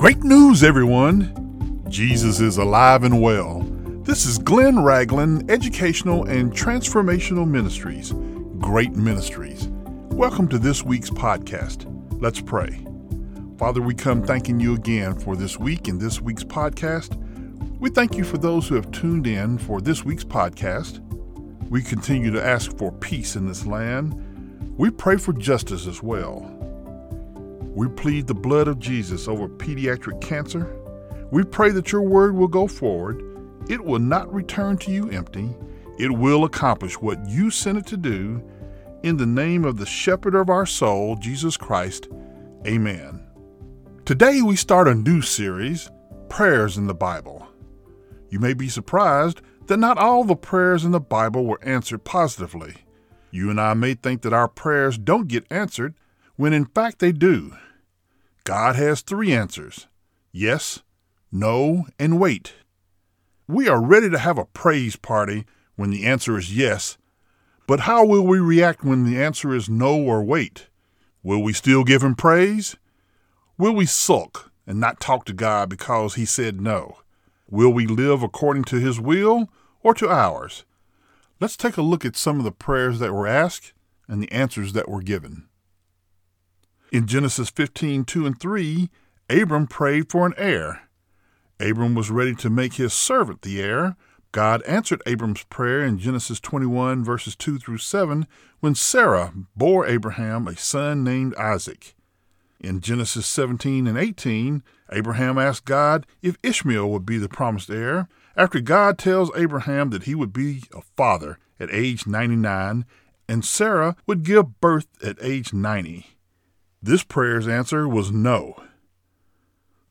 Great news, everyone! Jesus is alive and well. This is Glenn Ragland, Educational and Transformational Ministries, Great Ministries. Welcome to this week's podcast. Let's pray. Father, we come thanking you again for this week and this week's podcast. We thank you for those who have tuned in for this week's podcast. We continue to ask for peace in this land. We pray for justice as well. We plead the blood of Jesus over pediatric cancer. We pray that your word will go forward. It will not return to you empty. It will accomplish what you sent it to do. In the name of the shepherd of our soul, Jesus Christ. Amen. Today we start a new series, Prayers in the Bible. You may be surprised that not all the prayers in the Bible were answered positively. You and I may think that our prayers don't get answered when in fact they do. God has three answers yes, no, and wait. We are ready to have a praise party when the answer is yes, but how will we react when the answer is no or wait? Will we still give Him praise? Will we sulk and not talk to God because He said no? Will we live according to His will or to ours? Let's take a look at some of the prayers that were asked and the answers that were given. In Genesis 15 2 and 3, Abram prayed for an heir. Abram was ready to make his servant the heir. God answered Abram's prayer in Genesis 21, verses 2 through 7, when Sarah bore Abraham a son named Isaac. In Genesis 17 and 18, Abraham asked God if Ishmael would be the promised heir, after God tells Abraham that he would be a father at age 99 and Sarah would give birth at age 90. This prayer's answer was no.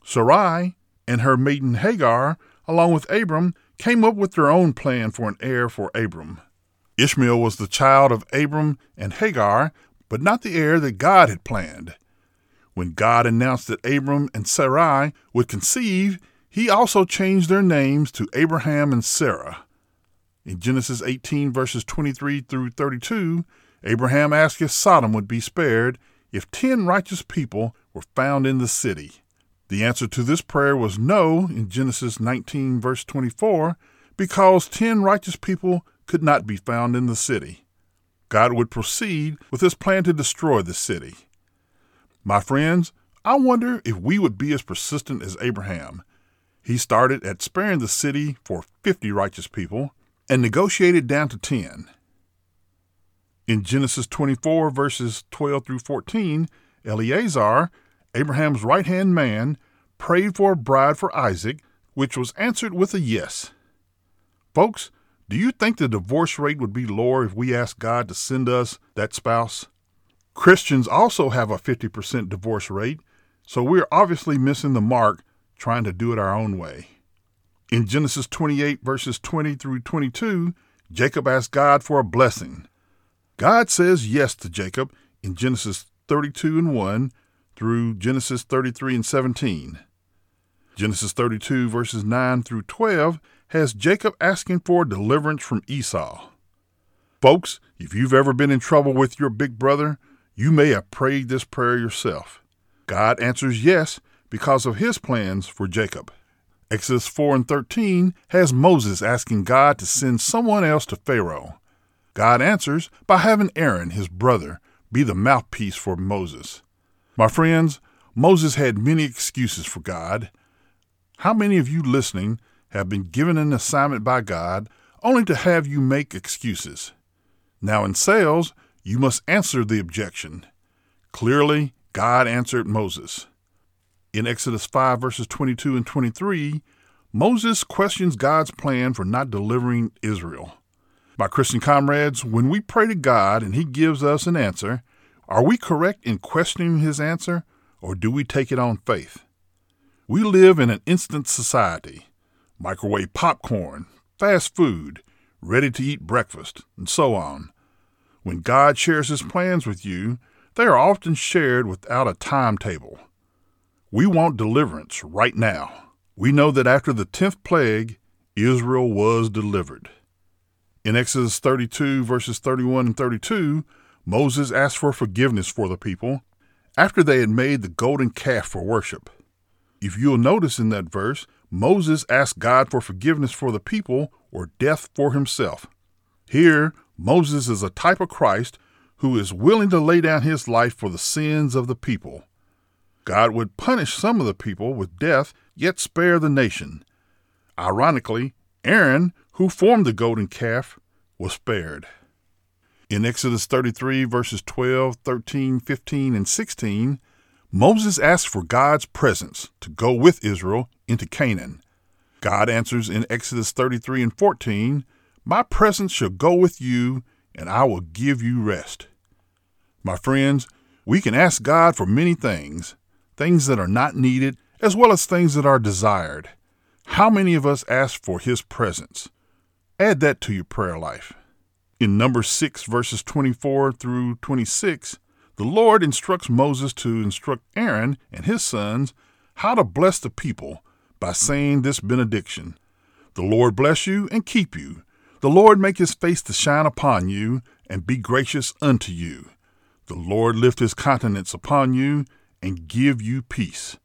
Sarai and her maiden Hagar, along with Abram, came up with their own plan for an heir for Abram. Ishmael was the child of Abram and Hagar, but not the heir that God had planned. When God announced that Abram and Sarai would conceive, he also changed their names to Abraham and Sarah. In Genesis 18, verses 23 through 32, Abraham asked if Sodom would be spared, if ten righteous people were found in the city? The answer to this prayer was no in Genesis 19, verse 24, because ten righteous people could not be found in the city. God would proceed with his plan to destroy the city. My friends, I wonder if we would be as persistent as Abraham. He started at sparing the city for 50 righteous people and negotiated down to 10. In Genesis 24, verses 12 through 14, Eleazar, Abraham's right hand man, prayed for a bride for Isaac, which was answered with a yes. Folks, do you think the divorce rate would be lower if we asked God to send us that spouse? Christians also have a 50% divorce rate, so we're obviously missing the mark trying to do it our own way. In Genesis 28, verses 20 through 22, Jacob asked God for a blessing. God says yes to Jacob in Genesis 32 and 1 through Genesis 33 and 17. Genesis 32 verses 9 through 12 has Jacob asking for deliverance from Esau. Folks, if you've ever been in trouble with your big brother, you may have prayed this prayer yourself. God answers yes because of his plans for Jacob. Exodus 4 and 13 has Moses asking God to send someone else to Pharaoh. God answers by having Aaron, his brother, be the mouthpiece for Moses. My friends, Moses had many excuses for God. How many of you listening have been given an assignment by God only to have you make excuses? Now, in sales, you must answer the objection. Clearly, God answered Moses. In Exodus 5, verses 22 and 23, Moses questions God's plan for not delivering Israel. My Christian comrades, when we pray to God and He gives us an answer, are we correct in questioning His answer or do we take it on faith? We live in an instant society microwave popcorn, fast food, ready to eat breakfast, and so on. When God shares His plans with you, they are often shared without a timetable. We want deliverance right now. We know that after the tenth plague, Israel was delivered. In Exodus 32, verses 31 and 32, Moses asked for forgiveness for the people after they had made the golden calf for worship. If you'll notice in that verse, Moses asked God for forgiveness for the people or death for himself. Here, Moses is a type of Christ who is willing to lay down his life for the sins of the people. God would punish some of the people with death, yet spare the nation. Ironically, Aaron, who formed the golden calf, was spared. In Exodus 33, verses 12, 13, 15, and 16, Moses asks for God's presence to go with Israel into Canaan. God answers in Exodus 33 and 14, My presence shall go with you, and I will give you rest. My friends, we can ask God for many things, things that are not needed, as well as things that are desired. How many of us ask for His presence? Add that to your prayer life. In Numbers 6, verses 24 through 26, the Lord instructs Moses to instruct Aaron and his sons how to bless the people by saying this benediction The Lord bless you and keep you. The Lord make his face to shine upon you and be gracious unto you. The Lord lift his countenance upon you and give you peace.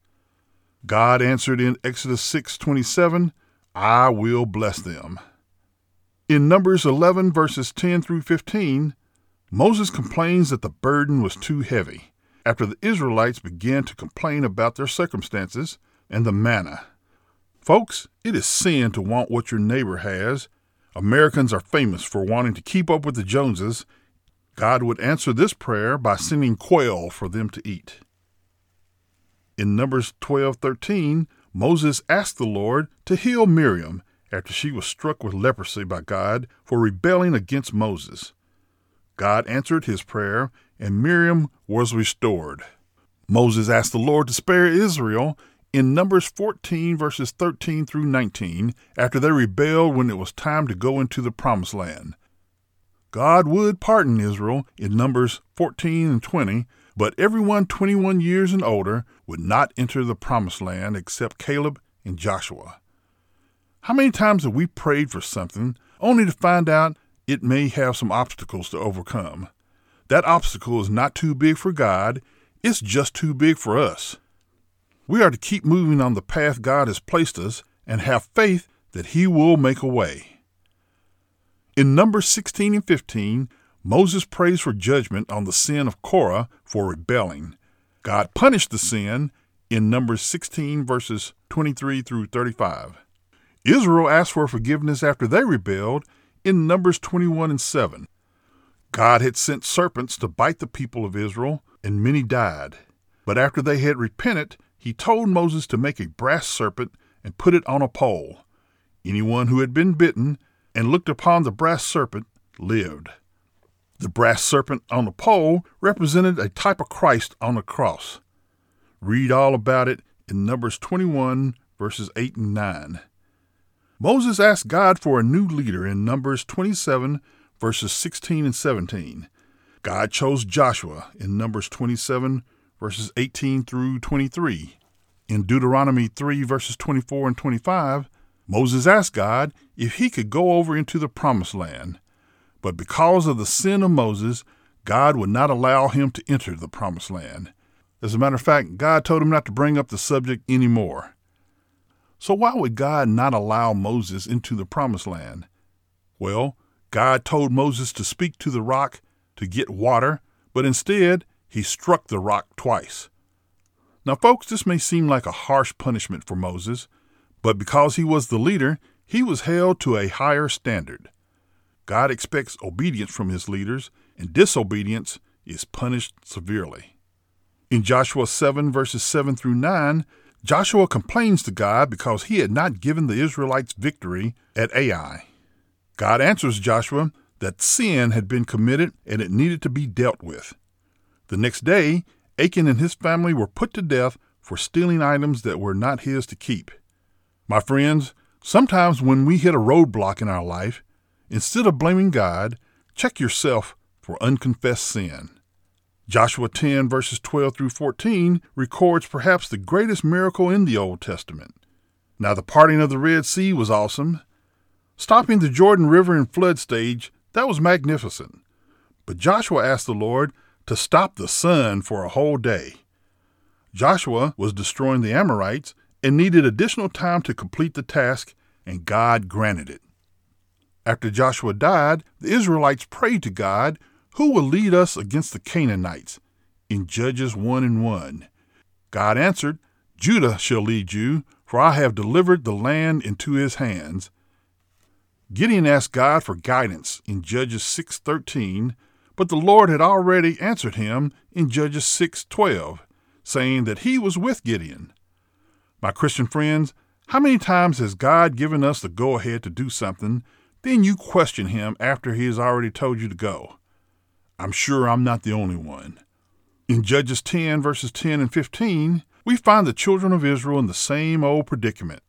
God answered in Exodus 6:27, I will bless them. In Numbers 11 verses 10 through 15, Moses complains that the burden was too heavy after the Israelites began to complain about their circumstances and the manna. Folks, it is sin to want what your neighbor has. Americans are famous for wanting to keep up with the Joneses God would answer this prayer by sending quail for them to eat. In Numbers 12:13, Moses asked the Lord to heal Miriam after she was struck with leprosy by God for rebelling against Moses. God answered his prayer, and Miriam was restored. Moses asked the Lord to spare Israel in Numbers 14, verses 13 through 19, after they rebelled when it was time to go into the Promised Land. God would pardon Israel in Numbers 14 and 20, but everyone 21 years and older would not enter the promised land except Caleb and Joshua. How many times have we prayed for something only to find out it may have some obstacles to overcome? That obstacle is not too big for God, it's just too big for us. We are to keep moving on the path God has placed us and have faith that He will make a way. In Numbers 16 and 15, Moses prays for judgment on the sin of Korah for rebelling. God punished the sin in Numbers 16, verses 23 through 35. Israel asked for forgiveness after they rebelled in Numbers 21 and 7. God had sent serpents to bite the people of Israel, and many died. But after they had repented, he told Moses to make a brass serpent and put it on a pole. Anyone who had been bitten and looked upon the brass serpent lived. The brass serpent on the pole represented a type of Christ on the cross. Read all about it in Numbers 21, verses 8 and 9. Moses asked God for a new leader in Numbers 27, verses 16 and 17. God chose Joshua in Numbers 27, verses 18 through 23. In Deuteronomy 3, verses 24 and 25, Moses asked God if he could go over into the promised land, but because of the sin of Moses, God would not allow him to enter the promised land. As a matter of fact, God told him not to bring up the subject anymore. So, why would God not allow Moses into the promised land? Well, God told Moses to speak to the rock to get water, but instead, he struck the rock twice. Now, folks, this may seem like a harsh punishment for Moses, but because he was the leader, he was held to a higher standard. God expects obedience from his leaders, and disobedience is punished severely. In Joshua 7, verses 7 through 9, Joshua complains to God because he had not given the Israelites victory at Ai. God answers Joshua that sin had been committed and it needed to be dealt with. The next day, Achan and his family were put to death for stealing items that were not his to keep. My friends, sometimes when we hit a roadblock in our life, instead of blaming God, check yourself for unconfessed sin. Joshua 10, verses 12 through 14, records perhaps the greatest miracle in the Old Testament. Now, the parting of the Red Sea was awesome. Stopping the Jordan River in flood stage, that was magnificent. But Joshua asked the Lord to stop the sun for a whole day. Joshua was destroying the Amorites and needed additional time to complete the task, and God granted it. After Joshua died, the Israelites prayed to God, Who will lead us against the Canaanites? in Judges 1 and 1. God answered, Judah shall lead you, for I have delivered the land into his hands. Gideon asked God for guidance in Judges 6:13, but the Lord had already answered him in Judges 6:12, saying that he was with Gideon. My Christian friends, how many times has God given us the go ahead to do something then you question him after he has already told you to go. I'm sure I'm not the only one. In Judges 10, verses 10 and 15, we find the children of Israel in the same old predicament.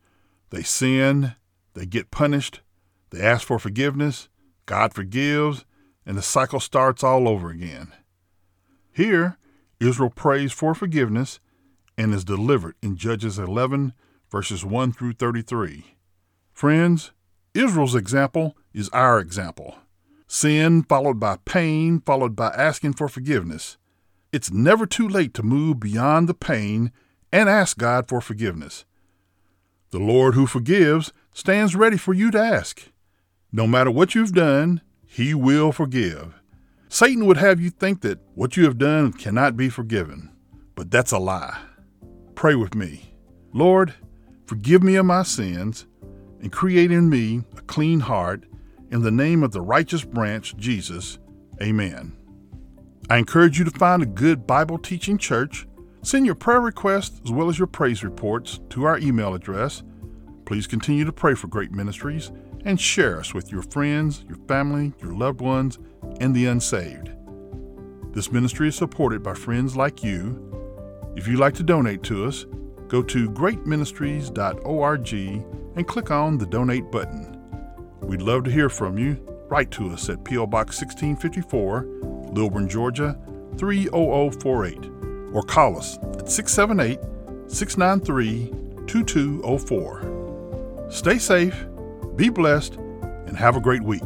They sin, they get punished, they ask for forgiveness, God forgives, and the cycle starts all over again. Here, Israel prays for forgiveness and is delivered in Judges 11, verses 1 through 33. Friends, Israel's example is our example. Sin followed by pain, followed by asking for forgiveness. It's never too late to move beyond the pain and ask God for forgiveness. The Lord who forgives stands ready for you to ask. No matter what you've done, He will forgive. Satan would have you think that what you have done cannot be forgiven, but that's a lie. Pray with me. Lord, forgive me of my sins and create in me a clean heart. In the name of the righteous branch, Jesus. Amen. I encourage you to find a good Bible teaching church. Send your prayer requests as well as your praise reports to our email address. Please continue to pray for great ministries and share us with your friends, your family, your loved ones, and the unsaved. This ministry is supported by friends like you. If you'd like to donate to us, go to greatministries.org and click on the donate button. We'd love to hear from you. Write to us at P.O. Box 1654, Lilburn, Georgia 30048, or call us at 678 693 2204. Stay safe, be blessed, and have a great week.